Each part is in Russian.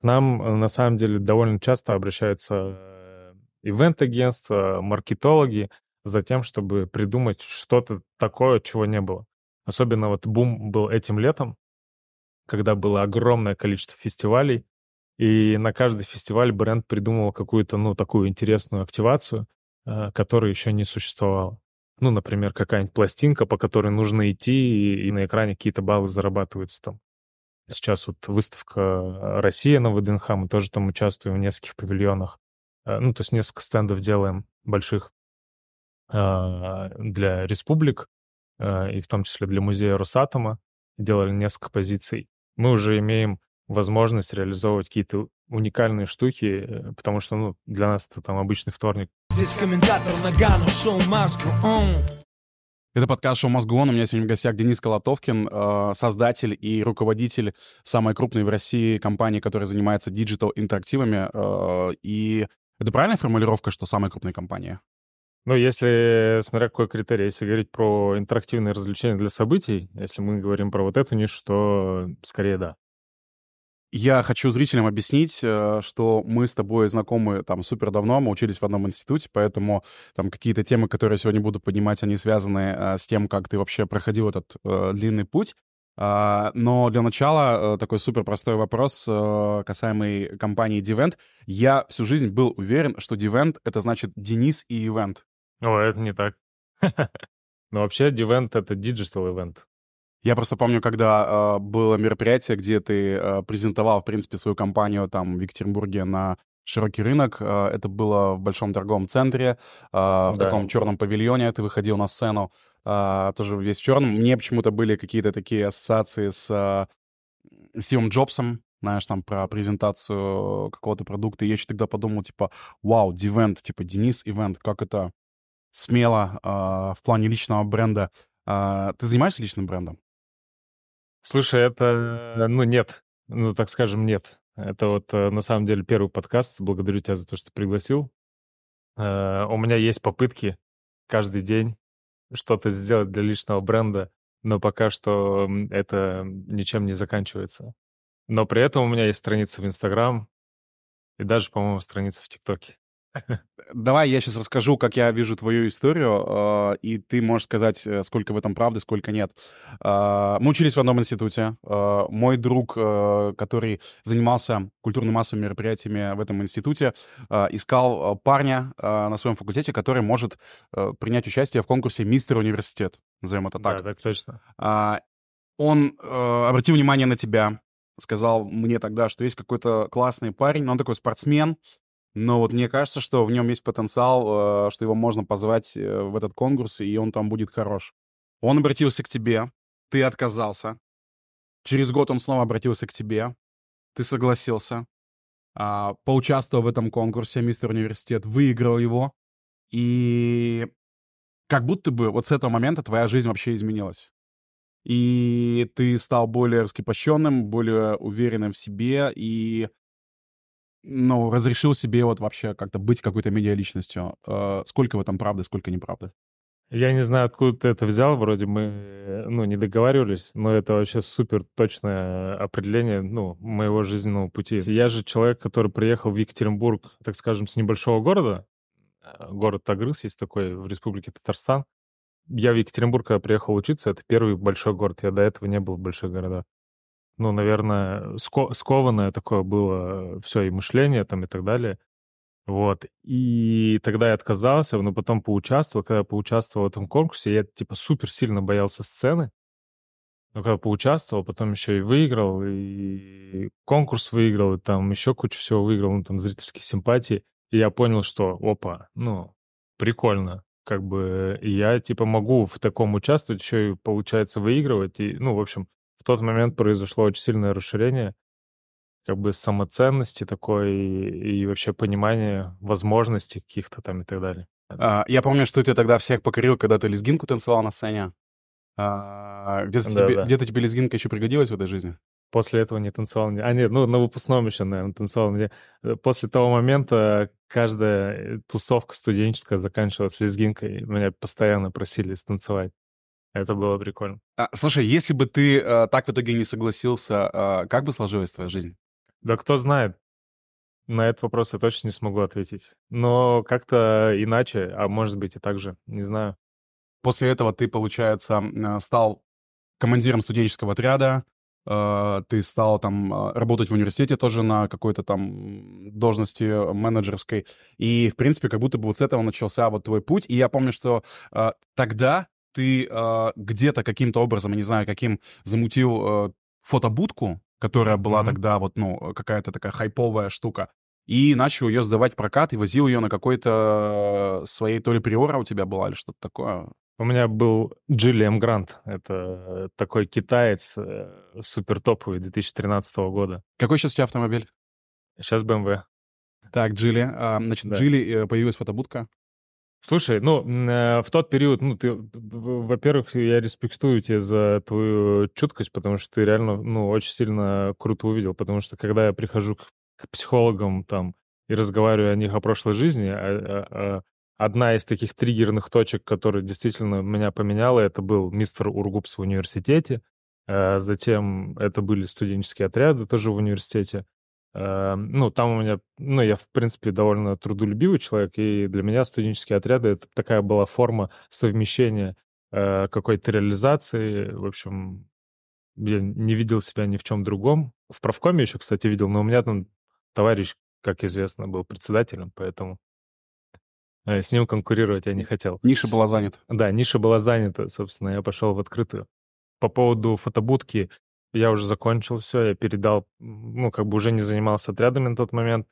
К нам, э, на самом деле, довольно часто обращаются э, ивент-агентства, маркетологи за тем, чтобы придумать что-то такое, чего не было. Особенно вот бум был этим летом, когда было огромное количество фестивалей, и на каждый фестиваль бренд придумывал какую-то, ну, такую интересную активацию, э, которая еще не существовала. Ну, например, какая-нибудь пластинка, по которой нужно идти, и, и на экране какие-то баллы зарабатываются там. Сейчас вот выставка э, «Россия» на ВДНХ, мы тоже там участвуем в нескольких павильонах. Э, ну, то есть несколько стендов делаем больших для республик, и в том числе для музея Росатома. Делали несколько позиций. Мы уже имеем возможность реализовывать какие-то уникальные штуки, э, потому что, ну, для нас это там обычный вторник. Здесь комментатор Нагано, шоу Мозгу Это подкаст «Шоу Мозгу У меня сегодня в гостях Денис Колотовкин, э, создатель и руководитель самой крупной в России компании, которая занимается диджитал-интерактивами. Э, и это правильная формулировка, что самая крупная компания? Ну, если, смотря какой критерий, если говорить про интерактивные развлечения для событий, если мы говорим про вот эту нишу, то скорее да. Я хочу зрителям объяснить, э, что мы с тобой знакомы там супер давно, мы учились в одном институте, поэтому там какие-то темы, которые я сегодня буду поднимать, они связаны э, с тем, как ты вообще проходил этот э, длинный путь. Uh, но для начала такой супер простой вопрос касаемый компании Divent. Я всю жизнь был уверен, что Divent — это значит Денис и Event. О, это не так. Но вообще Divent — это digital event. Я просто помню, когда э, было мероприятие, где ты э, презентовал, в принципе, свою компанию там в Екатеринбурге на широкий рынок. Э, это было в большом торговом центре, э, в да. таком черном павильоне. Ты выходил на сцену э, тоже весь в черном. Мне почему-то были какие-то такие ассоциации с э, Стивом Джобсом, знаешь, там про презентацию какого-то продукта. И я еще тогда подумал, типа, вау, Дивент, типа Денис Ивент, как это смело э, в плане личного бренда. Э, ты занимаешься личным брендом? Слушай, это, ну, нет. Ну, так скажем, нет. Это вот э, на самом деле первый подкаст. Благодарю тебя за то, что пригласил. Э, у меня есть попытки каждый день что-то сделать для личного бренда, но пока что это ничем не заканчивается. Но при этом у меня есть страница в Инстаграм и даже, по-моему, страница в ТикТоке. Давай я сейчас расскажу, как я вижу твою историю, а, и ты можешь сказать, э, сколько в этом правды, сколько нет. А, мы учились в одном институте. А, мой друг, который занимался культурно-массовыми мероприятиями в этом институте, искал парня на своем факультете, который может принять участие в конкурсе «Мистер Университет», назовем это так. Да, так точно. Он обратил внимание на тебя, сказал мне тогда, что есть какой-то классный парень, но он такой спортсмен, но вот мне кажется, что в нем есть потенциал, э, что его можно позвать э, в этот конкурс, и он там будет хорош. Он обратился к тебе, ты отказался. Через год он снова обратился к тебе, ты согласился, а, поучаствовал в этом конкурсе «Мистер Университет», выиграл его, и как будто бы вот с этого момента твоя жизнь вообще изменилась. И ты стал более раскрепощенным, более уверенным в себе, и ну, разрешил себе вот вообще как-то быть какой-то медиа-личностью. Э, сколько в этом правды, сколько неправды? Я не знаю, откуда ты это взял, вроде мы, ну, не договаривались, но это вообще супер точное определение, ну, моего жизненного пути. Я же человек, который приехал в Екатеринбург, так скажем, с небольшого города, э, город Тагрыс есть такой в республике Татарстан. Я в Екатеринбург, когда приехал учиться, это первый большой город, я до этого не был в больших городах ну, наверное, ско- скованное такое было все и мышление там и так далее. Вот. И тогда я отказался, но потом поучаствовал. Когда я поучаствовал в этом конкурсе, я, типа, супер сильно боялся сцены. Но когда поучаствовал, потом еще и выиграл, и конкурс выиграл, и там еще кучу всего выиграл, ну, там, зрительские симпатии. И я понял, что, опа, ну, прикольно. Как бы я, типа, могу в таком участвовать, еще и, получается, выигрывать. И, ну, в общем, тот момент произошло очень сильное расширение как бы самоценности такой и, и вообще понимание возможностей каких-то там и так далее. А, я помню, что ты тогда всех покорил, когда ты лезгинку танцевал на сцене. А, где-то, да, тебе, да. где-то тебе лезгинка еще пригодилась в этой жизни? После этого не танцевал. А, нет, ну, на выпускном еще, наверное, танцевал. После того момента каждая тусовка студенческая заканчивалась лезгинкой. Меня постоянно просили станцевать. Это было прикольно. А, слушай, если бы ты а, так в итоге не согласился, а, как бы сложилась твоя жизнь? Да кто знает. На этот вопрос я точно не смогу ответить. Но как-то иначе, а может быть и так же, не знаю. После этого ты, получается, э, стал командиром студенческого отряда, э, ты стал там э, работать в университете тоже на какой-то там должности менеджерской. И, в принципе, как будто бы вот с этого начался вот твой путь. И я помню, что тогда ты где-то каким-то образом, я не знаю, каким, замутил фотобудку, которая была mm-hmm. тогда вот, ну, какая-то такая хайповая штука, и начал ее сдавать в прокат и возил ее на какой-то своей, то ли приора у тебя была или что-то такое. У меня был Джиллиам Грант. Это такой китаец э, супер топовый 2013 года. Какой сейчас у тебя автомобиль? Сейчас BMW. Так, Джили. А, значит, да. Джили э, появилась фотобудка. Слушай, ну, э, в тот период, ну, ты, во-первых, я респектую тебя за твою чуткость, потому что ты реально, ну, очень сильно круто увидел, потому что когда я прихожу к, к психологам там и разговариваю о них о прошлой жизни, а, а, а, одна из таких триггерных точек, которая действительно меня поменяла, это был мистер Ургупс в университете, а затем это были студенческие отряды тоже в университете, ну, там у меня, ну, я, в принципе, довольно трудолюбивый человек, и для меня студенческие отряды — это такая была форма совмещения э, какой-то реализации. В общем, я не видел себя ни в чем другом. В правкоме еще, кстати, видел, но у меня там товарищ, как известно, был председателем, поэтому э, с ним конкурировать я не хотел. Ниша была занята. Да, ниша была занята, собственно, я пошел в открытую. По поводу фотобудки, я уже закончил все, я передал, ну, как бы уже не занимался отрядами на тот момент.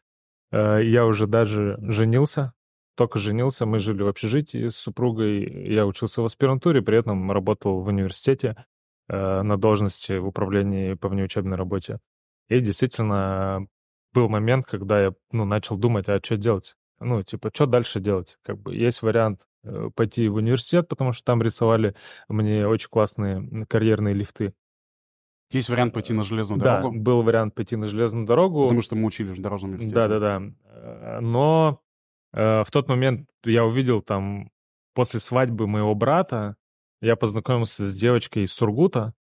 Э, я уже даже женился, только женился, мы жили в общежитии с супругой, я учился в аспирантуре, при этом работал в университете э, на должности в управлении по внеучебной работе. И действительно был момент, когда я ну, начал думать, а что делать? Ну, типа, что дальше делать? Как бы есть вариант э, пойти в университет, потому что там рисовали мне очень классные карьерные лифты. Есть вариант пойти на железную дорогу? Да, был вариант пойти на железную дорогу. Потому что мы учили в дорожном университете. Да-да-да. Но э, в тот момент я увидел там, после свадьбы моего брата, я познакомился с девочкой из Сургута,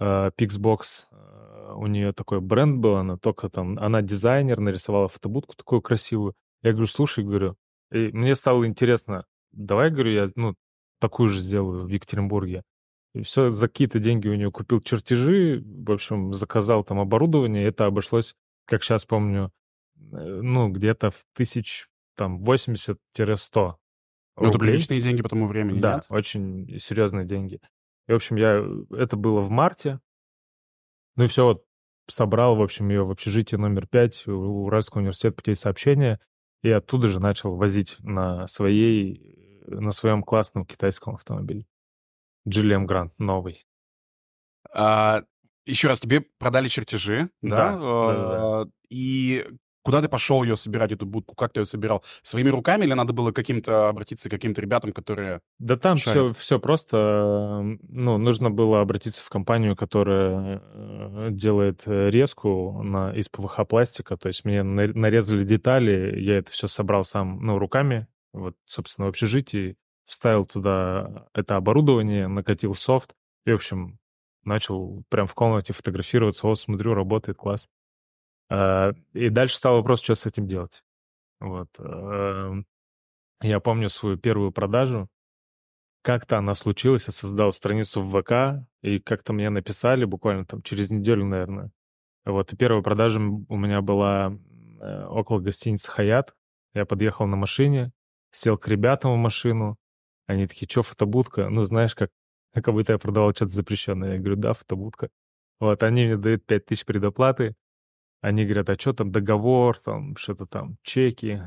э, Pixbox. Э, у нее такой бренд был, она только там, она дизайнер, нарисовала фотобудку такую красивую. Я говорю, слушай, говорю, и мне стало интересно, давай, говорю, я, ну, такую же сделаю в Екатеринбурге. И все, за какие-то деньги у нее купил чертежи, в общем, заказал там оборудование. Это обошлось, как сейчас помню, э, ну, где-то в тысяч, там, 80-100 Ну, это приличные деньги по тому времени, Да, нет? очень серьезные деньги. И, в общем, я... Это было в марте. Ну и все, вот собрал, в общем, ее в общежитии номер 5 у Уральского университета путей сообщения, и оттуда же начал возить на своей, на своем классном китайском автомобиле. Джиллиам Грант новый. А, еще раз, тебе продали чертежи, да? Да, да, да. И куда ты пошел ее собирать, эту будку? Как ты ее собирал? Своими руками или надо было каким-то обратиться к каким-то ребятам, которые Да там все, все просто. Ну, нужно было обратиться в компанию, которая э, делает резку на, из ПВХ-пластика. То есть мне нарезали детали, я это все собрал сам, ну, руками. Вот, собственно, в общежитии вставил туда это оборудование, накатил софт и, в общем, начал прям в комнате фотографироваться. Вот, смотрю, работает, класс. А, и дальше стал вопрос, что с этим делать. Вот. Эм, я помню свою первую продажу. Как-то она случилась, я создал страницу в ВК, и как-то мне написали буквально там через неделю, наверное. Вот, и первая продажа у меня была э, около гостиницы «Хаят». Я подъехал на машине, сел к ребятам в машину, они такие, что фотобудка? Ну, знаешь, как, как будто я продавал что-то запрещенное. Я говорю, да, фотобудка. Вот, они мне дают 5000 предоплаты. Они говорят, а что там договор, там что-то там, чеки.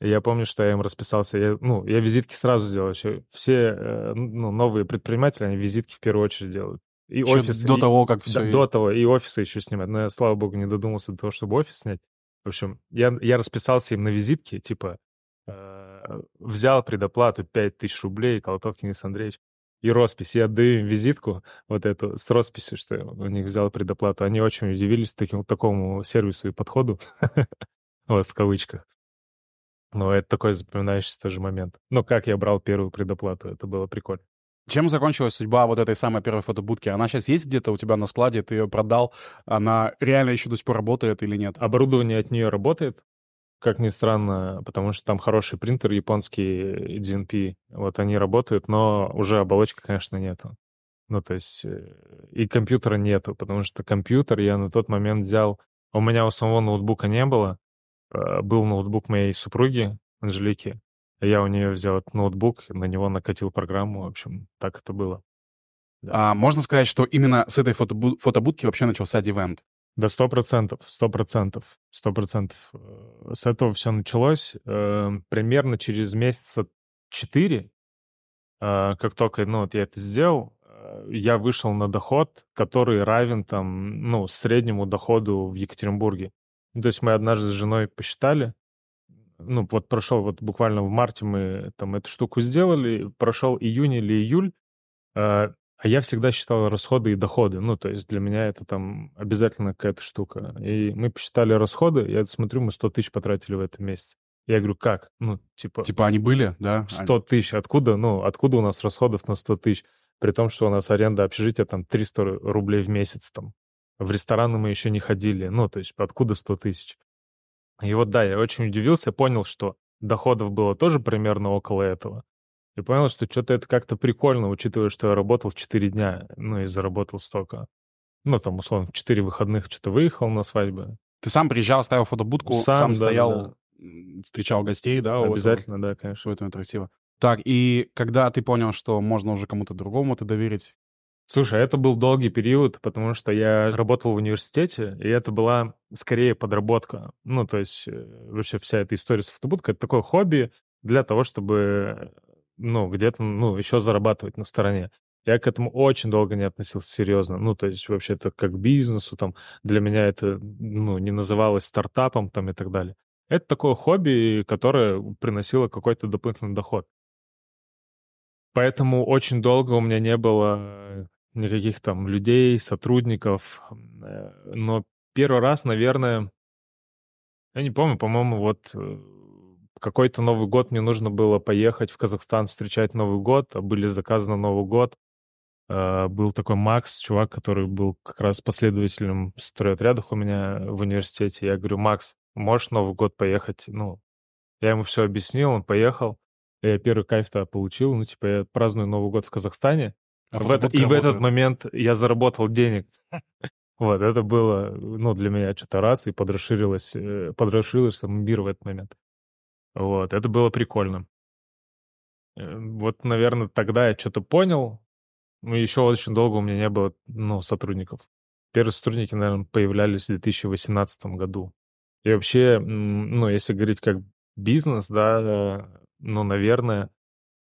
И я помню, что я им расписался. Я, ну, я визитки сразу сделал. Все э, ну, новые предприниматели, они визитки в первую очередь делают. И еще офис. До и, того, как все... До, до того, и офисы еще снимать. Но я, слава богу, не додумался до того, чтобы офис снять. В общем, я, я расписался им на визитке, типа, Э, взял предоплату 5000 рублей, Колотов Денис Андреевич, и роспись. Я отдаю им визитку вот эту с росписью, что я у них взял предоплату. Они очень удивились таким, такому сервису и подходу. вот, в кавычках. Но это такой запоминающийся тоже момент. Но как я брал первую предоплату, это было прикольно. Чем закончилась судьба вот этой самой первой фотобудки? Она сейчас есть где-то у тебя на складе, ты ее продал, она реально еще до сих пор работает или нет? Оборудование от нее работает, как ни странно, потому что там хороший принтер японский DNP, вот они работают, но уже оболочки, конечно, нету. Ну, то есть э, и компьютера нету, потому что компьютер я на тот момент взял... У меня у самого ноутбука не было. Э, был ноутбук моей супруги, Анжелики. Я у нее взял этот ноутбук, на него накатил программу. В общем, так это было. Да. А можно сказать, что именно с этой фотобу- фотобудки вообще начался Дивент? Да, сто процентов, сто процентов, сто процентов. Э, с этого все началось. Примерно через месяца четыре, как только ну, вот я это сделал, я вышел на доход, который равен там, ну, среднему доходу в Екатеринбурге. То есть мы однажды с женой посчитали, ну, вот прошел, вот буквально в марте мы там эту штуку сделали, прошел июнь или июль, а я всегда считал расходы и доходы. Ну, то есть для меня это там обязательно какая-то штука. И мы посчитали расходы, я смотрю, мы 100 тысяч потратили в этом месяце. Я говорю, как? Ну, типа... Типа они были, да? 100 тысяч. Откуда? Ну, откуда у нас расходов на 100 тысяч? при том, что у нас аренда общежития там 300 рублей в месяц там. В рестораны мы еще не ходили, ну, то есть откуда 100 тысяч? И вот да, я очень удивился, понял, что доходов было тоже примерно около этого. И понял, что что-то это как-то прикольно, учитывая, что я работал в 4 дня, ну и заработал столько. Ну, там, условно, в 4 выходных что-то выехал на свадьбу. Ты сам приезжал, ставил фотобудку, сам, сам да, стоял, да. встречал гостей, да? Обязательно, да, конечно. Это красиво. Так, и когда ты понял, что можно уже кому-то другому это доверить? Слушай, это был долгий период, потому что я работал в университете, и это была скорее подработка. Ну, то есть э, вообще вся эта история с фотобудкой — это такое хобби для того, чтобы, ну, где-то, ну, еще зарабатывать на стороне. Я к этому очень долго не относился серьезно. Ну, то есть вообще это как бизнесу, там, для меня это, ну, не называлось стартапом, там, и так далее. Это такое хобби, которое приносило какой-то дополнительный доход. Поэтому очень долго у меня не было никаких там людей, сотрудников. Э, но первый раз, наверное, я не помню, по-моему, вот э, какой-то Новый год мне нужно было поехать в Казахстан встречать Новый год, а были заказаны Новый год. Э, был такой Макс, чувак, который был как раз последователем стройотрядов у меня в университете. Я говорю, Макс, можешь Новый год поехать? Ну, я ему все объяснил, он поехал. Я первый кайф-то получил, ну, типа, я праздную Новый год в Казахстане, а в это, и в этот момент я заработал денег. Вот, это было, ну, для меня что-то раз, и подрасширилось, э, подрасширился мир в этот момент. Вот, это было прикольно. Э, вот, наверное, тогда я что-то понял. Ну, еще очень долго у меня не было, ну, сотрудников. Первые сотрудники, наверное, появлялись в 2018 году. И вообще, ну, если говорить как бизнес, да, ну, наверное,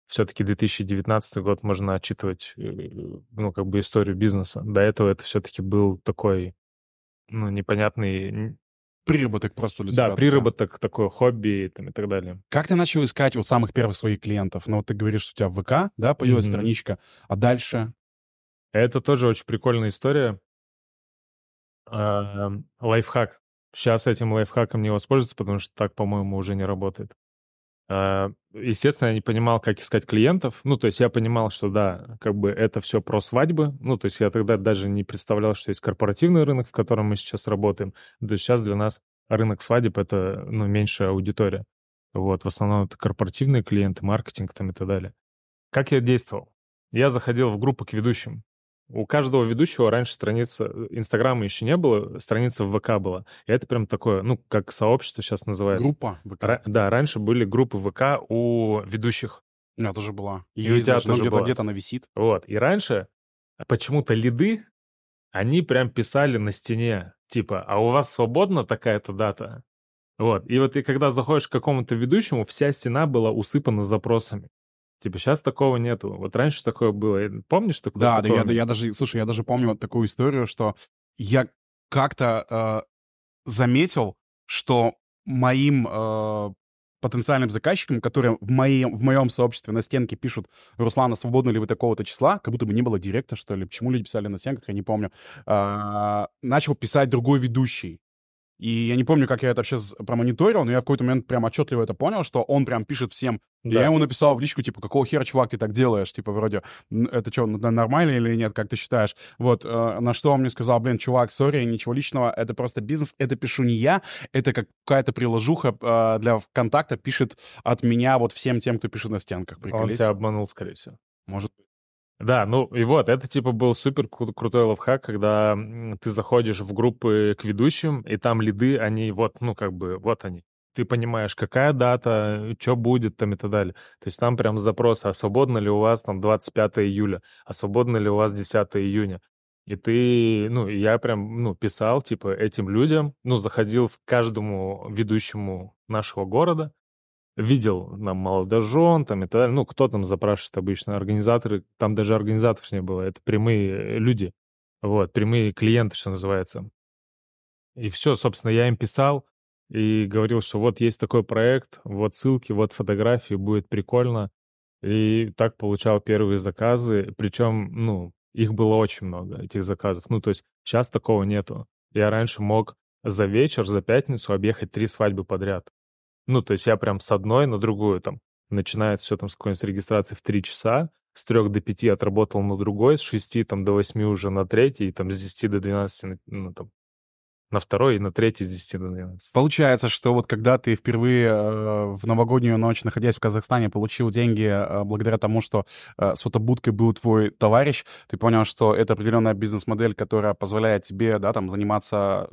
все-таки 2019 год можно отчитывать, э, ну, как бы историю бизнеса. До этого это все-таки был такой, ну, непонятный... Приработок просто для Да, себя, приработок, да. такое хобби там, и так далее. Как ты начал искать вот самых первых своих клиентов? Ну, вот ты говоришь, что у тебя в ВК, да, появилась mm-hmm. страничка, а дальше? Это тоже очень прикольная история. А, лайфхак. Сейчас этим лайфхаком не воспользоваться, потому что так, по-моему, уже не работает. А, естественно, я не понимал, как искать клиентов. Ну, то есть я понимал, что да, как бы это все про свадьбы. Ну, то есть я тогда даже не представлял, что есть корпоративный рынок, в котором мы сейчас работаем. То есть сейчас для нас рынок свадеб — это, ну, меньшая аудитория. Вот, в основном это корпоративные клиенты, маркетинг там и так далее. Как я действовал? Я заходил в группу к ведущим. У каждого ведущего раньше страница, э, Инстаграма еще не было, страница в ВК была. И это прям такое, ну, как сообщество сейчас называется. Группа ВК? Ра- да, раньше были группы ВК у ведущих. У меня тоже была. И, и у тебя тоже где-то, была. где-то она висит. Вот. И раньше почему-то лиды, они прям писали на стене, типа, а у вас свободна такая-то дата? Вот. И вот и когда заходишь к какому-то ведущему, вся стена была усыпана запросами. Типа сейчас такого нету. Вот раньше такое было. Помнишь такое? Да, да, я, я даже, слушай, я даже помню вот такую историю, что я как-то э, заметил, что моим э, потенциальным заказчикам, которые в моем, в моем сообществе на стенке пишут «Руслана, свободны ли вы такого-то числа?» Как будто бы не было директа, что ли. Почему люди писали на стенках, я не помню. Э, начал писать другой ведущий. И я не помню, как я это вообще промониторил, но я в какой-то момент прям отчетливо это понял, что он прям пишет всем. Да. Я ему написал в личку, типа, какого хера, чувак, ты так делаешь? Типа, вроде, это что, нормально или нет, как ты считаешь? Вот, э, на что он мне сказал, блин, чувак, сори, ничего личного, это просто бизнес, это пишу не я, это как какая-то приложуха э, для ВКонтакта пишет от меня вот всем тем, кто пишет на стенках. Приколись. Он тебя обманул, скорее всего. Может быть. Да, ну и вот, это типа был супер крутой лайфхак, когда ты заходишь в группы к ведущим, и там лиды, они вот, ну как бы, вот они. Ты понимаешь, какая дата, что будет там и так далее. То есть там прям запрос, а свободно ли у вас там 25 июля, а свободно ли у вас 10 июня. И ты, ну, я прям, ну, писал, типа, этим людям, ну, заходил в каждому ведущему нашего города, видел нам молодожен там и так далее. Ну, кто там запрашивает обычно? Организаторы, там даже организаторов не было, это прямые люди, вот, прямые клиенты, что называется. И все, собственно, я им писал и говорил, что вот есть такой проект, вот ссылки, вот фотографии, будет прикольно. И так получал первые заказы, причем, ну, их было очень много, этих заказов. Ну, то есть сейчас такого нету. Я раньше мог за вечер, за пятницу объехать три свадьбы подряд. Ну, то есть я прям с одной на другую там. Начинается все там с какой-нибудь регистрации в 3 часа, с 3 до 5 отработал на другой, с 6 там до 8 уже на третий, и там с 10 до 12 ну, там, на второй и на третий 10 до 12. Получается, что вот когда ты впервые э, в новогоднюю ночь, находясь в Казахстане, получил деньги э, благодаря тому, что э, с фотобудкой был твой товарищ, ты понял, что это определенная бизнес-модель, которая позволяет тебе, да, там, заниматься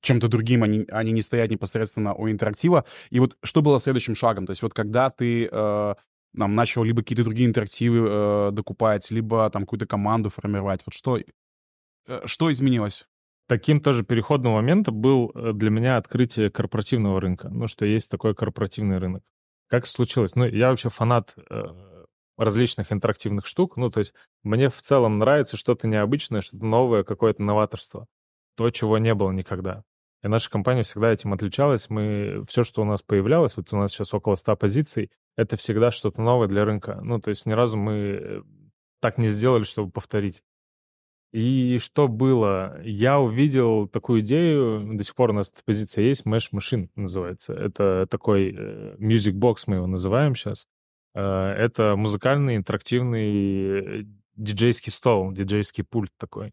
чем-то другим, а не, а не стоять непосредственно у интерактива. И вот что было следующим шагом? То есть вот когда ты нам начал либо какие-то другие интерактивы э, докупать, либо там какую-то команду формировать, вот что, э, что изменилось? Таким тоже переходным моментом был э, для меня открытие корпоративного рынка. Ну, что есть такой корпоративный рынок. Как случилось? Ну, я вообще фанат э, различных интерактивных штук. Ну, то есть мне в целом нравится что-то необычное, что-то новое, какое-то новаторство. То, чего не было никогда. И наша компания всегда этим отличалась. Мы все, что у нас появлялось, вот у нас сейчас около 100 позиций, это всегда что-то новое для рынка. Ну, то есть ни разу мы э, так не сделали, чтобы повторить. И что было? Я увидел такую идею, до сих пор у нас эта позиция есть, Mesh Machine называется. Это такой э, music box, мы его называем сейчас. Э, это музыкальный интерактивный диджейский стол, диджейский пульт такой.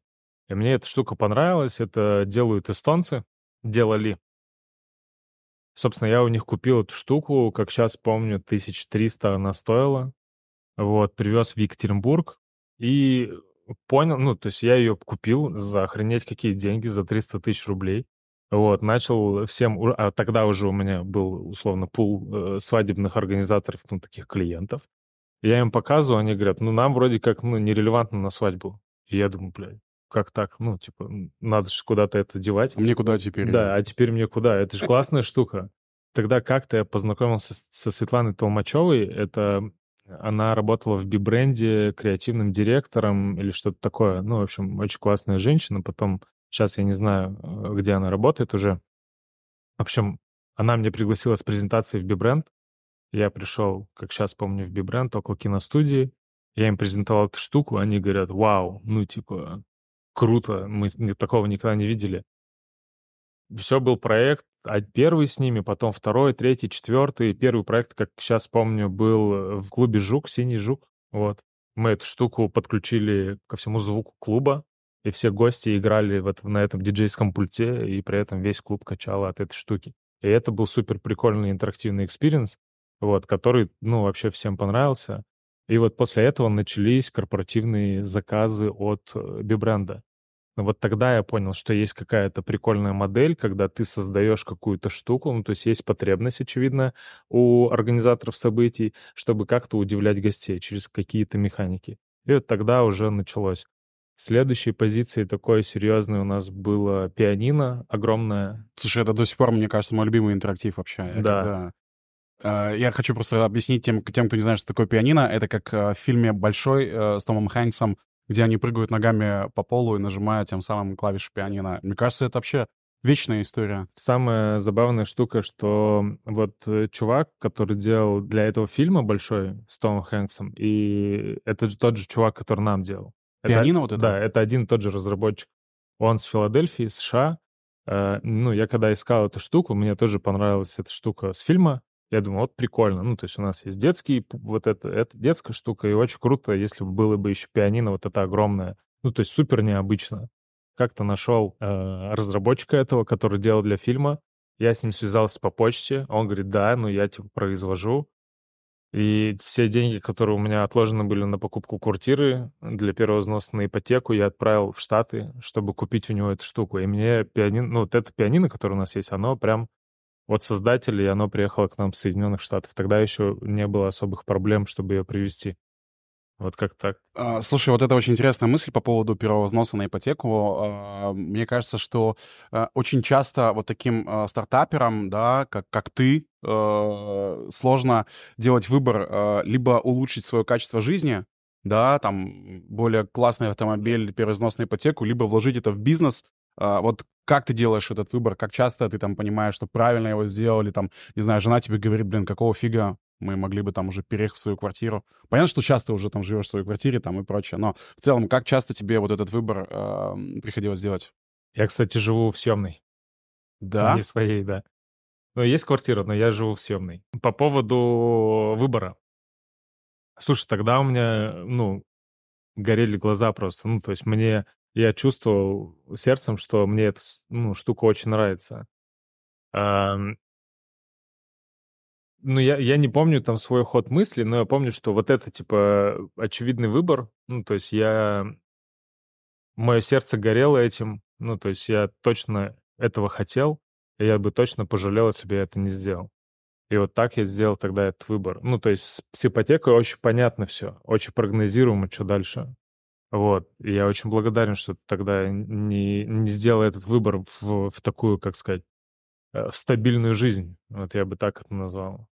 И мне эта штука понравилась, это делают эстонцы, делали. Собственно, я у них купил эту штуку, как сейчас помню, 1300 она стоила. Вот, привез в Екатеринбург. И понял, ну, то есть я ее купил за охренеть какие деньги, за 300 тысяч рублей. Вот, начал всем, а тогда уже у меня был, условно, пул э, свадебных организаторов, ну, таких клиентов. Я им показываю, они говорят, ну, нам вроде как, ну, нерелевантно на свадьбу. И я думаю, блядь, как так? Ну, типа, надо же куда-то это девать. Мне куда теперь? Да, а теперь мне куда? Это же классная штука. Тогда как-то я познакомился со Светланой Толмачевой. Это она работала в бибренде креативным директором или что-то такое. Ну, в общем, очень классная женщина. Потом, сейчас я не знаю, э, где она работает уже. В общем, она мне пригласила с презентацией в бибренд. Я пришел, как сейчас помню, в бибренд около киностудии. Я им презентовал эту штуку, они говорят, вау, ну, типа, круто, мы такого никогда не видели все был проект, а первый с ними, потом второй, третий, четвертый. Первый проект, как сейчас помню, был в клубе «Жук», «Синий жук». Вот. Мы эту штуку подключили ко всему звуку клуба, и все гости играли вот на этом диджейском пульте, и при этом весь клуб качало от этой штуки. И это был супер прикольный интерактивный experience, вот, который, ну, вообще всем понравился. И вот после этого начались корпоративные заказы от э, бибренда. Но вот тогда я понял, что есть какая-то прикольная модель, когда ты создаешь какую-то штуку, ну, то есть есть потребность, очевидно, у организаторов событий, чтобы как-то удивлять гостей через какие-то механики. И вот тогда уже началось. Следующей позицией такой серьезной у нас было пианино огромное. Слушай, это до сих пор, мне кажется, мой любимый интерактив вообще. Я да. Когда... Э, я хочу просто объяснить тем, тем, кто не знает, что такое пианино. Это как э, в фильме «Большой» э, с Томом Хэнксом где они прыгают ногами по полу и нажимают тем самым клавиши пианино. Мне кажется, это вообще вечная история. Самая забавная штука, что вот э, чувак, который делал для этого фильма большой с Томом Хэнксом, и это же тот же чувак, который нам делал. Пианино это, вот это? Да, это один и тот же разработчик. Он с Филадельфии, США, э, ну, я когда искал эту штуку, мне тоже понравилась эта штука с фильма. Я думаю, вот прикольно. Ну, то есть у нас есть детский, вот это, это детская штука, и очень круто, если бы было бы еще пианино вот это огромное. Ну, то есть супер необычно. Как-то нашел э, разработчика этого, который делал для фильма. Я с ним связался по почте. Он говорит, да, ну я типа произвожу. И все деньги, которые у меня отложены были на покупку квартиры для первого взноса на ипотеку, я отправил в Штаты, чтобы купить у него эту штуку. И мне пианино, ну вот это пианино, которое у нас есть, оно прям от создателя, и оно приехало к нам с Соединенных Штатов. Тогда еще не было особых проблем, чтобы ее привезти. Вот как так. А, слушай, вот это очень интересная мысль по поводу первого взноса на ипотеку. А, мне кажется, что а, очень часто вот таким стартаперам, да, как, как ты, сложно делать выбор либо улучшить свое качество жизни, да, там более классный автомобиль, первый взнос на ипотеку, либо вложить это в бизнес. Вот как ты делаешь этот выбор? Как часто ты там понимаешь, что правильно его сделали? Там, не знаю, жена тебе говорит, блин, какого фига мы могли бы там уже переехать в свою квартиру. Понятно, что часто уже там живешь в своей квартире там и прочее, но в целом, как часто тебе вот этот выбор э, приходилось делать? Я, кстати, живу в съемной. Да? Не своей, да. Ну, есть квартира, но я живу в съемной. По поводу выбора. Слушай, тогда у меня, ну, горели глаза просто. Ну, то есть мне, я чувствовал сердцем, что мне эта, ну, штука очень нравится ну, я, я не помню там свой ход мысли, но я помню, что вот это, типа, очевидный выбор. Ну, то есть я... Мое сердце горело этим. Ну, то есть я точно этого хотел, и я бы точно пожалел, если бы я это не сделал. И вот так я сделал тогда этот выбор. Ну, то есть с ипотекой очень понятно все, очень прогнозируемо, что дальше. Вот. И я очень благодарен, что тогда не, не сделал этот выбор в, в такую, как сказать, э, в стабильную жизнь. Вот я бы так это назвал.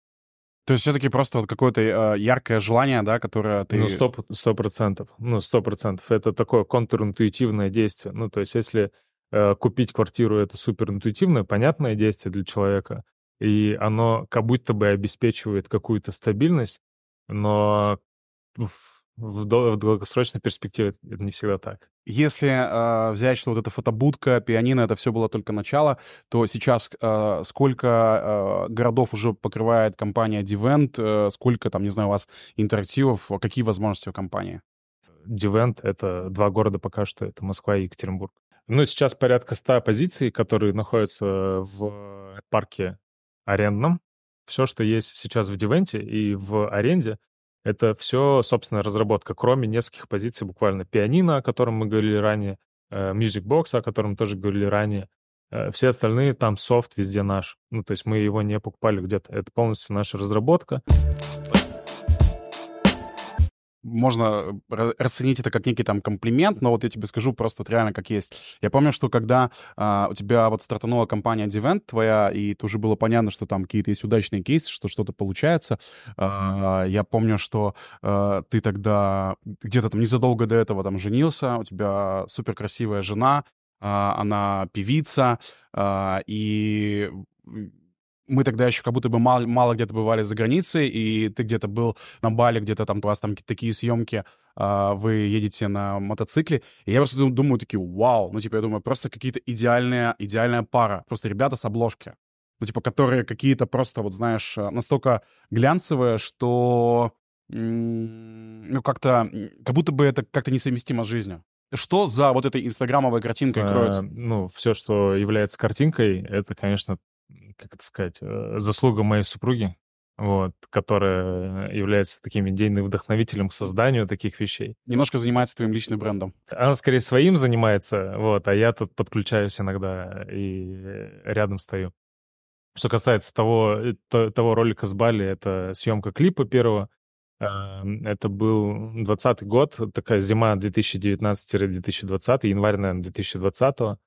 То есть все-таки просто вот какое-то э, яркое желание, да, которое ты... Ну, сто процентов. Ну, сто процентов. Это такое контринтуитивное действие. Ну, то есть если э, купить квартиру — это суперинтуитивное, понятное действие для человека, и оно как будто бы обеспечивает какую-то стабильность, но в, в долгосрочной перспективе это не всегда так. Если э, взять, что вот эта фотобудка, пианино, это все было только начало, то сейчас э, сколько э, городов уже покрывает компания Divent, э, сколько там, не знаю, у вас интерактивов, какие возможности у компании? Divent — это два города пока что, это Москва и Екатеринбург. Ну, сейчас порядка ста позиций, которые находятся в парке арендном. Все, что есть сейчас в Дивенте и в аренде, это все, собственно, разработка, кроме нескольких позиций, буквально пианино, о котором мы говорили ранее, э, Music Box, о котором тоже говорили ранее. Э, все остальные там софт везде наш. Ну, то есть мы его не покупали где-то. Это полностью наша разработка можно расценить это как некий там комплимент, но вот я тебе скажу просто вот реально как есть. Я помню, что когда а, у тебя вот стартанула компания Devent твоя, и это уже было понятно, что там какие-то есть удачные кейсы, что что-то получается, а, я помню, что а, ты тогда где-то там незадолго до этого там женился, у тебя супер красивая жена, а, она певица, а, и мы тогда еще как будто бы мало, мало где-то бывали за границей, и ты где-то был на Бали, где-то там у вас там такие съемки, а, вы едете на мотоцикле, и я просто думаю, такие, вау, ну, типа, я думаю, просто какие-то идеальные, идеальная пара, просто ребята с обложки, ну, типа, которые какие-то просто, вот, знаешь, настолько глянцевые, что, ну, как-то, как будто бы это как-то несовместимо с жизнью. Что за вот этой инстаграмовой картинкой кроется? А, ну, все, что является картинкой, это, конечно, как это сказать, э, заслуга моей супруги, вот, которая является таким идейным вдохновителем к созданию таких вещей. Немножко занимается твоим личным брендом. Она скорее своим занимается, вот, а я тут подключаюсь иногда и рядом стою. Что касается того, э, того ролика с Бали, это съемка клипа первого. Эм, это был 20 год, такая зима 2019-2020, январь, наверное, 2020.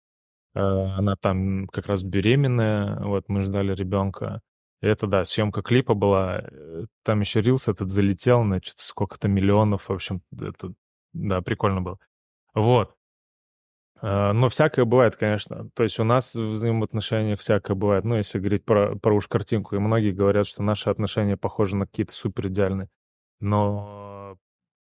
Э, она там как раз беременная, вот мы ждали ребенка. И это, да, съемка клипа была. Э, там еще Рилс этот залетел на что-то сколько-то миллионов. В общем, это, да, прикольно было. Вот. Э, но всякое бывает, конечно. То есть у нас в взаимоотношениях всякое бывает. Ну, если говорить про, про уж картинку, и многие говорят, что наши отношения похожи на какие-то супер идеальные. Но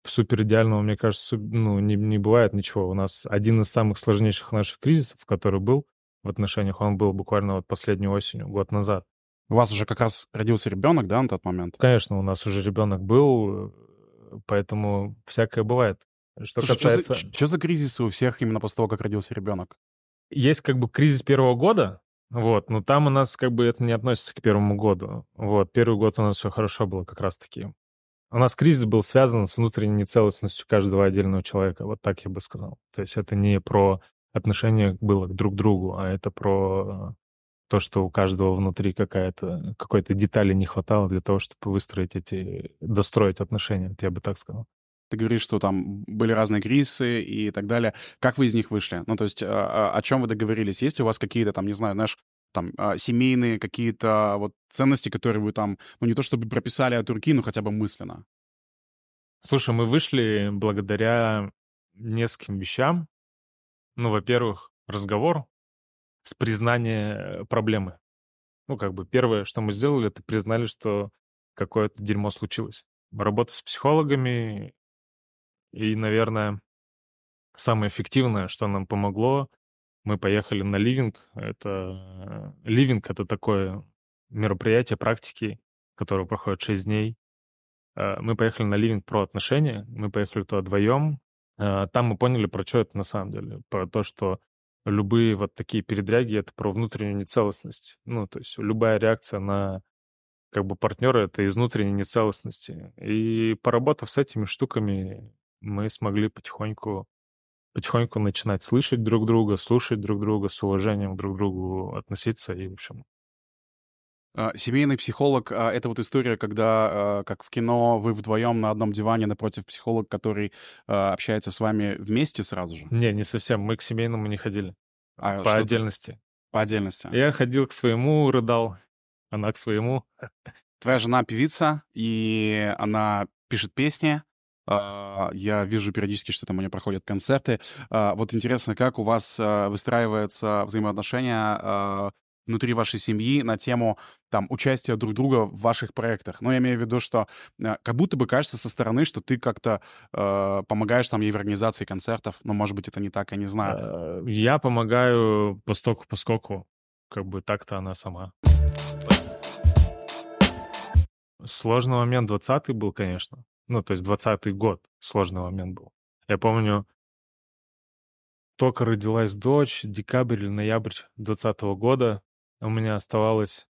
супер идеального, мне кажется, ну, не, не бывает ничего. У нас один из самых сложнейших наших кризисов, который был, в отношениях, он был буквально вот последней осенью, год назад. У вас уже как раз родился ребенок, да, на тот момент? Конечно, у нас уже ребенок был, поэтому всякое бывает. Что Слушай, касается... Что за, что за кризисы у всех именно после того, как родился ребенок? Есть как бы кризис первого года, вот, но там у нас как бы это не относится к первому году. Вот, первый год у нас все хорошо было как раз-таки. У нас кризис был связан с внутренней нецелостностью каждого отдельного человека, вот так я бы сказал. То есть это не про отношение было друг к другу, а это про то, что у каждого внутри какая-то, какой-то детали не хватало для того, чтобы выстроить эти, достроить отношения, я бы так сказал. Ты говоришь, что там были разные кризисы и так далее. Как вы из них вышли? Ну, то есть а, а, о чем вы договорились? Есть у вас какие-то там, не знаю, знаешь, там а, семейные какие-то вот ценности, которые вы там, ну, не то чтобы прописали от руки, но хотя бы мысленно? Слушай, мы вышли благодаря нескольким вещам. Ну, во-первых, разговор с признания проблемы. Ну, как бы первое, что мы сделали, это признали, что какое-то дерьмо случилось. Работа с психологами и, наверное, самое эффективное, что нам помогло, мы поехали на ливинг. Это ливинг — это такое мероприятие практики, которое проходит 6 дней. Э, мы поехали на ливинг про отношения, мы поехали туда вдвоем. Э, там мы поняли, про что это на самом деле. Про то, что любые вот такие передряги — это про внутреннюю нецелостность. Ну, то есть любая реакция на как бы партнера — это из внутренней нецелостности. И поработав с этими штуками, мы смогли потихоньку потихоньку начинать слышать друг друга, слушать друг друга, с уважением друг к другу относиться и, в общем... А, семейный психолог а, — это вот история, когда, а, как в кино, вы вдвоем на одном диване напротив психолога, который общается с вами вместе сразу же? Не, не совсем. Мы к семейному не ходили. А по отдельности. Ты? По отдельности. Я ходил к своему, рыдал. Она к своему. Твоя жена певица, и она пишет песни, я вижу периодически, что там у нее проходят концерты. А, вот интересно, как у вас а, выстраиваются взаимоотношения внутри вашей семьи на тему там участия друг друга в ваших проектах. Но ну, я имею в виду, что как будто бы кажется со стороны, что ты как-то э, помогаешь там ей в организации концертов, но может быть это не так, я не знаю. Я помогаю постоку поскольку, как бы так-то она сама. Сложный момент 20-й был, конечно. Ну, то есть двадцатый год сложный момент был. Я помню, только родилась дочь, декабрь или ноябрь двадцатого года, у меня оставалось,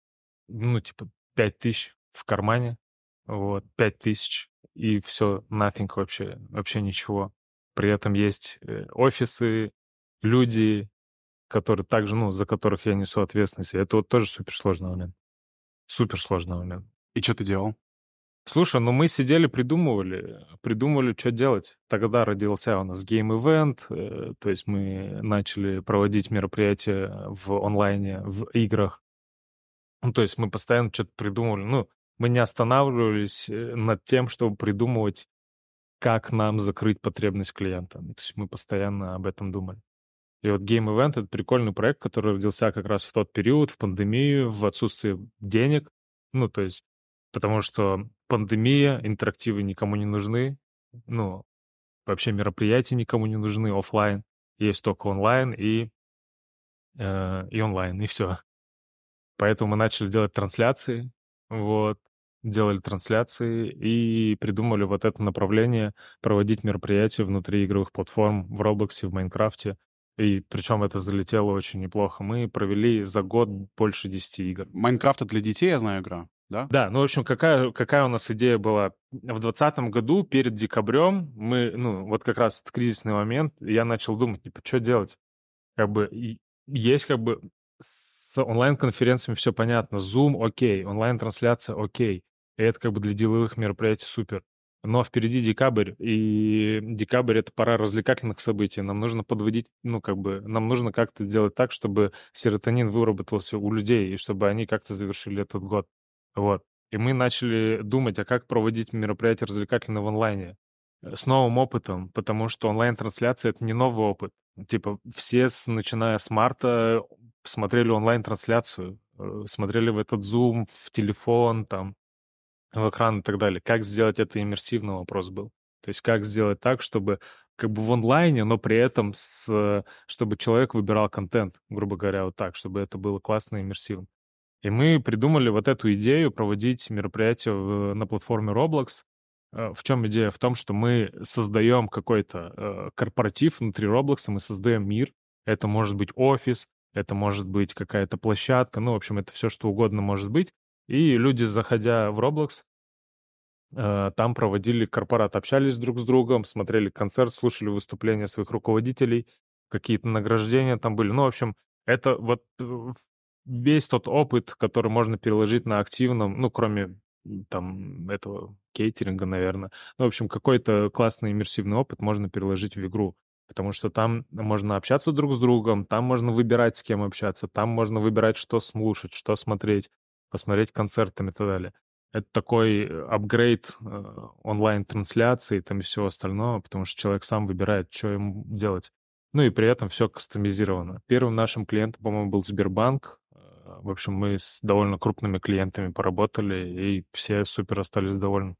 ну, типа, пять тысяч в кармане, вот, пять тысяч, и все, nothing вообще, вообще ничего. При этом есть э, офисы, люди, которые также, ну, за которых я несу ответственность. Это вот тоже суперсложный момент. Суперсложный момент. И что ты делал? Слушай, ну мы сидели, придумывали, придумывали, что делать. Тогда родился у нас game event, э, то есть мы начали проводить мероприятия в онлайне, в играх. Ну, то есть мы постоянно что-то придумывали. Ну, мы не останавливались э, над тем, чтобы придумывать, как нам закрыть потребность клиента. Ну, то есть мы постоянно об этом думали. И вот Game Event — это прикольный проект, который родился как раз в тот период, в пандемию, в отсутствие денег. Ну, то есть потому что пандемия, интерактивы никому не нужны, ну, вообще мероприятия никому не нужны, офлайн, есть только онлайн и, э, и онлайн, и все. Поэтому мы начали делать трансляции, вот, делали трансляции и придумали вот это направление проводить мероприятия внутри игровых платформ в Roblox, в Майнкрафте. И причем это залетело очень неплохо. Мы провели за год больше 10 игр. Майнкрафт — для детей, я знаю, игра да? Да, ну, в общем, какая, какая у нас идея была? В 2020 году, перед декабрем, мы, ну, вот как раз этот кризисный момент, я начал думать, типа, что делать? Как бы, есть как бы с онлайн-конференциями все понятно. Zoom — окей, онлайн-трансляция — окей. И это как бы для деловых мероприятий супер. Но впереди декабрь, и декабрь — это пора развлекательных событий. Нам нужно подводить, ну, как бы, нам нужно как-то делать так, чтобы серотонин выработался у людей, и чтобы они как-то завершили этот год. Вот. И мы начали думать, а как проводить мероприятия развлекательные в онлайне э, с новым опытом, потому что онлайн-трансляция — это не новый опыт. Типа все, с, начиная с марта, смотрели онлайн-трансляцию, э, смотрели в этот Zoom, в телефон, там, в экран и так далее. Как сделать это иммерсивно, вопрос был. То есть как сделать так, чтобы как бы в онлайне, но при этом с, чтобы человек выбирал контент, грубо говоря, вот так, чтобы это было классно и иммерсивно. И мы придумали вот эту идею проводить мероприятие на платформе Roblox. Э, в чем идея? В том, что мы создаем какой-то э, корпоратив внутри Roblox, мы создаем мир. Это может быть офис, это может быть какая-то площадка, ну, в общем, это все что угодно может быть. И люди, заходя в Roblox, Э, там проводили корпорат, общались друг с другом, смотрели концерт, слушали выступления своих руководителей, какие-то награждения там были. Ну, в общем, это вот весь тот опыт, который можно переложить на активном, ну, кроме там этого кейтеринга, наверное. Ну, в общем, какой-то классный иммерсивный опыт можно переложить в игру, потому что там можно общаться друг с другом, там можно выбирать, с кем общаться, там можно выбирать, что слушать, что смотреть, посмотреть концертами и так далее это такой э, апгрейд э, онлайн-трансляции там и всего остального, потому что человек сам выбирает, что ему делать. Ну и при этом все кастомизировано. Первым нашим клиентом, по-моему, был Сбербанк. Э, в общем, мы с довольно крупными клиентами поработали, и все супер остались довольны.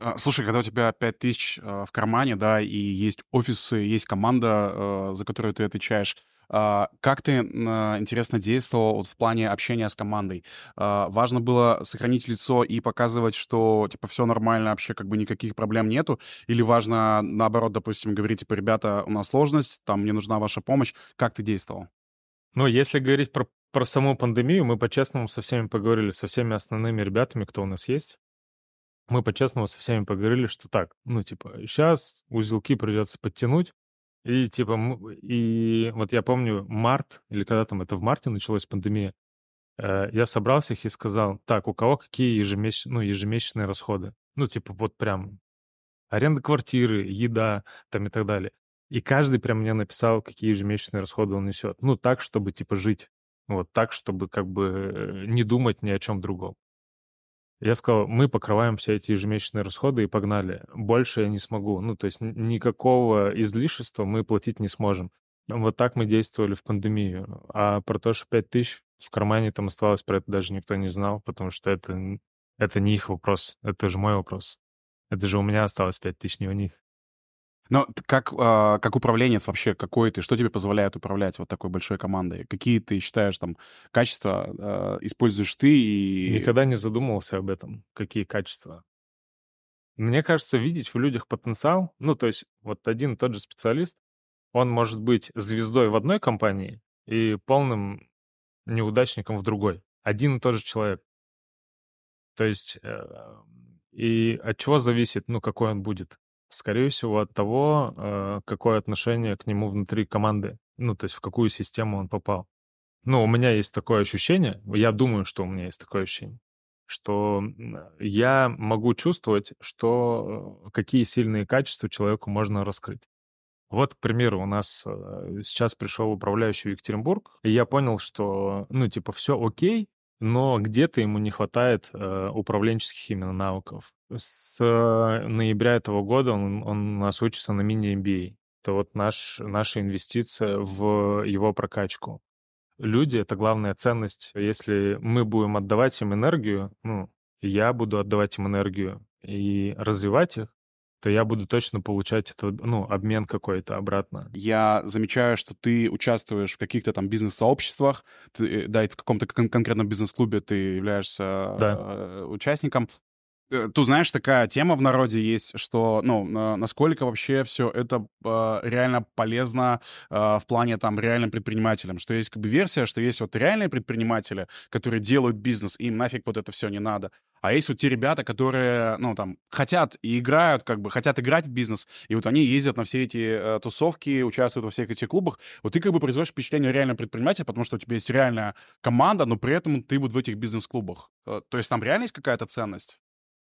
А, слушай, когда у тебя 5 тысяч в кармане, да, и есть офисы, есть команда, за которую ты отвечаешь, а, как ты, интересно, действовал вот в плане общения с командой? А, важно было сохранить лицо и показывать, что, типа, все нормально, вообще как бы никаких проблем нету? Или важно, наоборот, допустим, говорить, типа, ребята, у нас сложность, там, мне нужна ваша помощь? Как ты действовал? Ну, если говорить про, про саму пандемию, мы по-честному со всеми поговорили, со всеми основными ребятами, кто у нас есть. Мы по-честному со всеми поговорили, что так, ну, типа, сейчас узелки придется подтянуть, и типа, и вот я помню март, или когда там это в марте началась пандемия, э, я собрался их и сказал, так, у кого какие ежемесяч... ну, ежемесячные расходы? Ну, типа, вот прям аренда квартиры, еда там и так далее. И каждый прям мне написал, какие ежемесячные расходы он несет. Ну, так, чтобы, типа, жить. Вот так, чтобы как бы э, не думать ни о чем другом. Я сказал, мы покрываем все эти ежемесячные расходы и погнали. Больше я не смогу. Ну, то есть никакого излишества мы платить не сможем. Вот так мы действовали в пандемию. А про то, что 5 тысяч в кармане там оставалось, про это даже никто не знал, потому что это, это не их вопрос, это же мой вопрос. Это же у меня осталось 5 тысяч, не у них. Но как, э, как управленец вообще, какой ты, что тебе позволяет управлять вот такой большой командой? Какие ты считаешь там качества э, используешь ты и... Никогда не задумывался об этом, какие качества. Мне кажется, видеть в людях потенциал, ну, то есть вот один и тот же специалист, он может быть звездой в одной компании и полным неудачником в другой. Один и тот же человек. То есть, э, и от чего зависит, ну, какой он будет? Скорее всего, от того, э, какое отношение к нему внутри команды. Ну, то есть в какую систему он попал. Ну, у меня есть такое ощущение, я думаю, что у меня есть такое ощущение, что я могу чувствовать, что э, какие сильные качества человеку можно раскрыть. Вот, к примеру, у нас э, сейчас пришел управляющий в Екатеринбург, и я понял, что, ну, типа, все окей, но где-то ему не хватает э, управленческих именно навыков. С э, ноября этого года он, он у нас учится на мини-MBA. Это вот наш, наша инвестиция в его прокачку. Люди — это главная ценность. Если мы будем отдавать им энергию, ну, я буду отдавать им энергию и развивать их, то я буду точно получать это, ну, обмен какой-то обратно. Я замечаю, что ты участвуешь в каких-то там бизнес-сообществах, ты, э, да, и в каком-то кон- конкретном бизнес-клубе ты являешься да. э, участником. Э, тут, знаешь, такая тема в народе есть, что, ну, насколько вообще все это э, реально полезно э, в плане, там, реальным предпринимателям, что есть как бы версия, что есть вот реальные предприниматели, которые делают бизнес, им нафиг вот это все не надо. А есть вот те ребята, которые, ну, там, хотят и играют, как бы, хотят играть в бизнес, и вот они ездят на все эти э, тусовки, участвуют во всех этих клубах. Вот ты как бы производишь впечатление реального предпринимателя, потому что у тебя есть реальная команда, но при этом ты вот в этих бизнес-клубах. Э, то есть там реально есть какая-то ценность?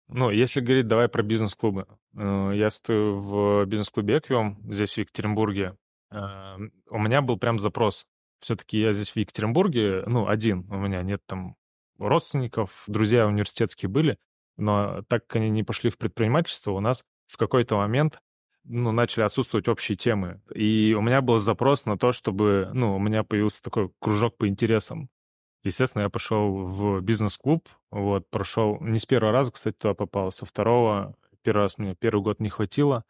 Ну, если говорить, давай про бизнес-клубы. Э, я стою в бизнес-клубе «Эквиум» здесь, в Екатеринбурге. Эм, у меня был прям запрос. Все-таки я здесь в Екатеринбурге, ну, один. У меня нет там родственников, друзья университетские были, но так как они не пошли в предпринимательство, у нас в какой-то момент ну, начали отсутствовать общие темы. И у меня был запрос на то, чтобы, ну, у меня появился такой кружок по интересам. Естественно, я пошел в бизнес-клуб, вот, прошел, не с первого раза, кстати, туда попал, со второго первый раз мне первый год не хватило,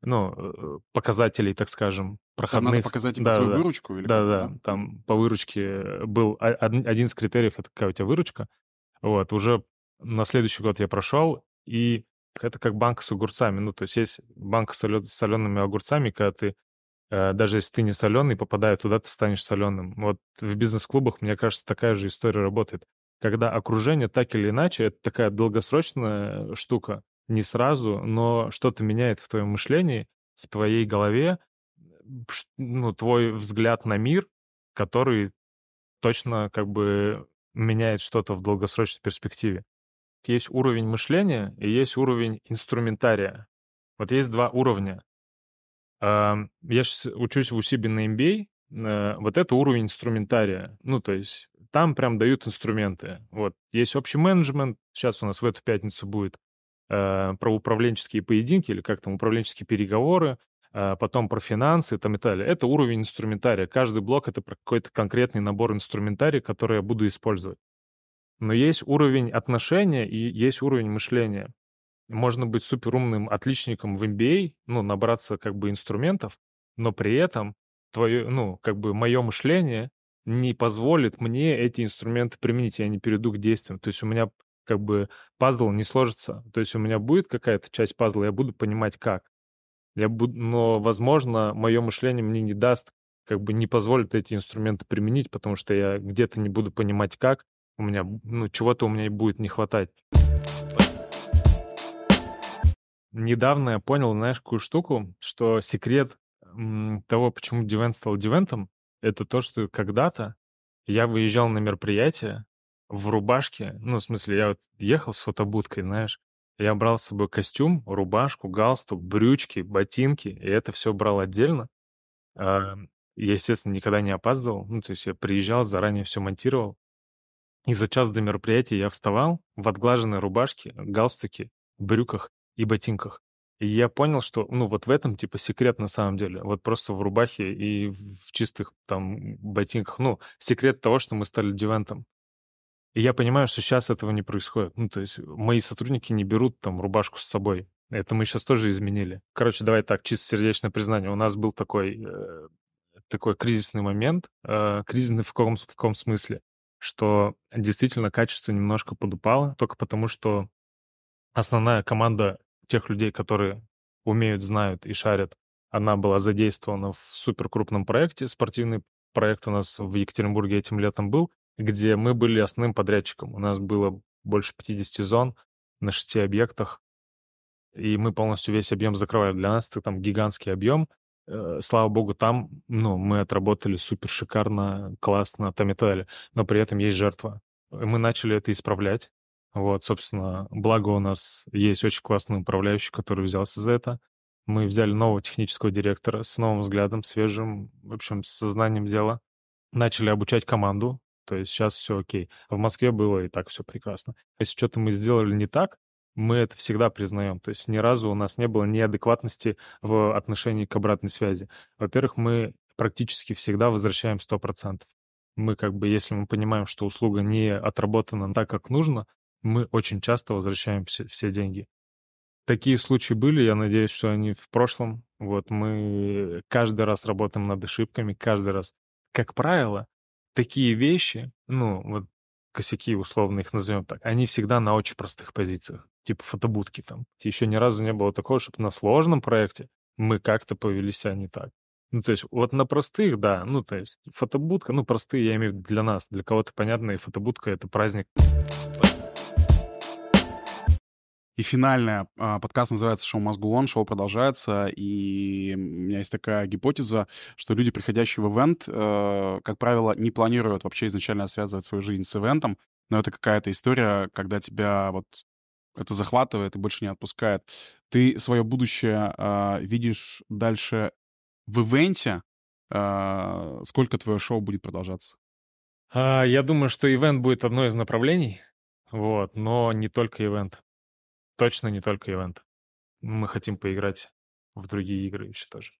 ну, э, показателей, так скажем, проходных. Там надо показать тебе да, свою да, выручку? Или да, да, да, там по выручке был один из критериев, это какая у тебя выручка. Вот, уже на следующий год я прошел, и это как банка с огурцами. Ну, то есть есть банка с солеными огурцами, когда ты, даже если ты не соленый, попадая туда, ты станешь соленым. Вот в бизнес-клубах, мне кажется, такая же история работает. Когда окружение так или иначе, это такая долгосрочная штука, не сразу, но что-то меняет в твоем мышлении, в твоей голове, ну, твой взгляд на мир, который точно как бы меняет что-то в долгосрочной перспективе есть уровень мышления и есть уровень инструментария. Вот есть два уровня. Я сейчас учусь в UCB на MBA, э, вот это уровень инструментария. Ну, то есть там прям дают инструменты. Вот есть общий менеджмент, сейчас у нас в эту пятницу будет э, про управленческие поединки или как там, управленческие переговоры, э, потом про финансы там и далее. Это уровень инструментария. Каждый блок — это про какой-то конкретный набор инструментария, который я буду использовать. Но есть уровень отношения и есть уровень мышления. Можно быть суперумным отличником в MBA, ну, набраться как бы инструментов, но при этом твое, ну, как бы мое мышление не позволит мне эти инструменты применить, я не перейду к действиям. То есть у меня как бы пазл не сложится. То есть у меня будет какая-то часть пазла, я буду понимать как. Я буду, но, возможно, мое мышление мне не даст, как бы не позволит эти инструменты применить, потому что я где-то не буду понимать как, у меня, ну, чего-то у меня будет не хватать. Недавно я понял, знаешь, какую штуку, что секрет того, почему Дивент стал Дивентом, это то, что когда-то я выезжал на мероприятие в рубашке, ну, в смысле, я вот ехал с фотобудкой, знаешь, я брал с собой костюм, рубашку, галстук, брючки, ботинки, и это все брал отдельно. Я, естественно, никогда не опаздывал, ну, то есть я приезжал, заранее все монтировал, и за час до мероприятия я вставал в отглаженной рубашке, галстуке, брюках и ботинках. И я понял, что, ну, вот в этом, типа, секрет на самом деле. Вот просто в рубахе и в чистых, там, ботинках. Ну, секрет того, что мы стали дивентом. И я понимаю, что сейчас этого не происходит. Ну, то есть мои сотрудники не берут, там, рубашку с собой. Это мы сейчас тоже изменили. Короче, давай так, чисто сердечное признание. У нас был такой, э, такой кризисный момент. Э, кризисный в каком, в каком смысле? что действительно качество немножко подупало, только потому что основная команда тех людей, которые умеют, знают и шарят, она была задействована в суперкрупном проекте. Спортивный проект у нас в Екатеринбурге этим летом был, где мы были основным подрядчиком. У нас было больше 50 зон на шести объектах, и мы полностью весь объем закрывали. Для нас это там гигантский объем, Э, слава богу, там, ну, мы отработали супер шикарно, классно, там и так далее. Но при этом есть жертва. Мы начали это исправлять. Вот, собственно, благо у нас есть очень классный управляющий, который взялся за это. Мы взяли нового технического директора с новым взглядом, свежим, в общем, с сознанием дела. Начали обучать команду, то есть сейчас все окей. В Москве было и так все прекрасно. Если что-то мы сделали не так, мы это всегда признаем. То есть ни разу у нас не было неадекватности в отношении к обратной связи. Во-первых, мы практически всегда возвращаем 100%. Мы как бы, если мы понимаем, что услуга не отработана так, как нужно, мы очень часто возвращаем все, все деньги. Такие случаи были, я надеюсь, что они в прошлом. Вот мы каждый раз работаем над ошибками, каждый раз. Как правило, такие вещи, ну, вот косяки, условно их назовем так, они всегда на очень простых позициях типа фотобудки там. Еще ни разу не было такого, чтобы на сложном проекте мы как-то повели себя не так. Ну, то есть вот на простых, да, ну, то есть фотобудка, ну, простые, я имею в виду для нас, для кого-то понятно, и фотобудка — это праздник. И финальное, а, подкаст называется «Шоу Go On», шоу продолжается, и у меня есть такая гипотеза, что люди, приходящие в ивент, э, как правило, не планируют вообще изначально связывать свою жизнь с ивентом, но это какая-то история, когда тебя вот это захватывает и больше не отпускает. Ты свое будущее э, видишь дальше в ивенте? Э, сколько твое шоу будет продолжаться? А, я думаю, что ивент будет одно из направлений, вот, но не только ивент. Точно не только ивент. Мы хотим поиграть в другие игры еще тоже.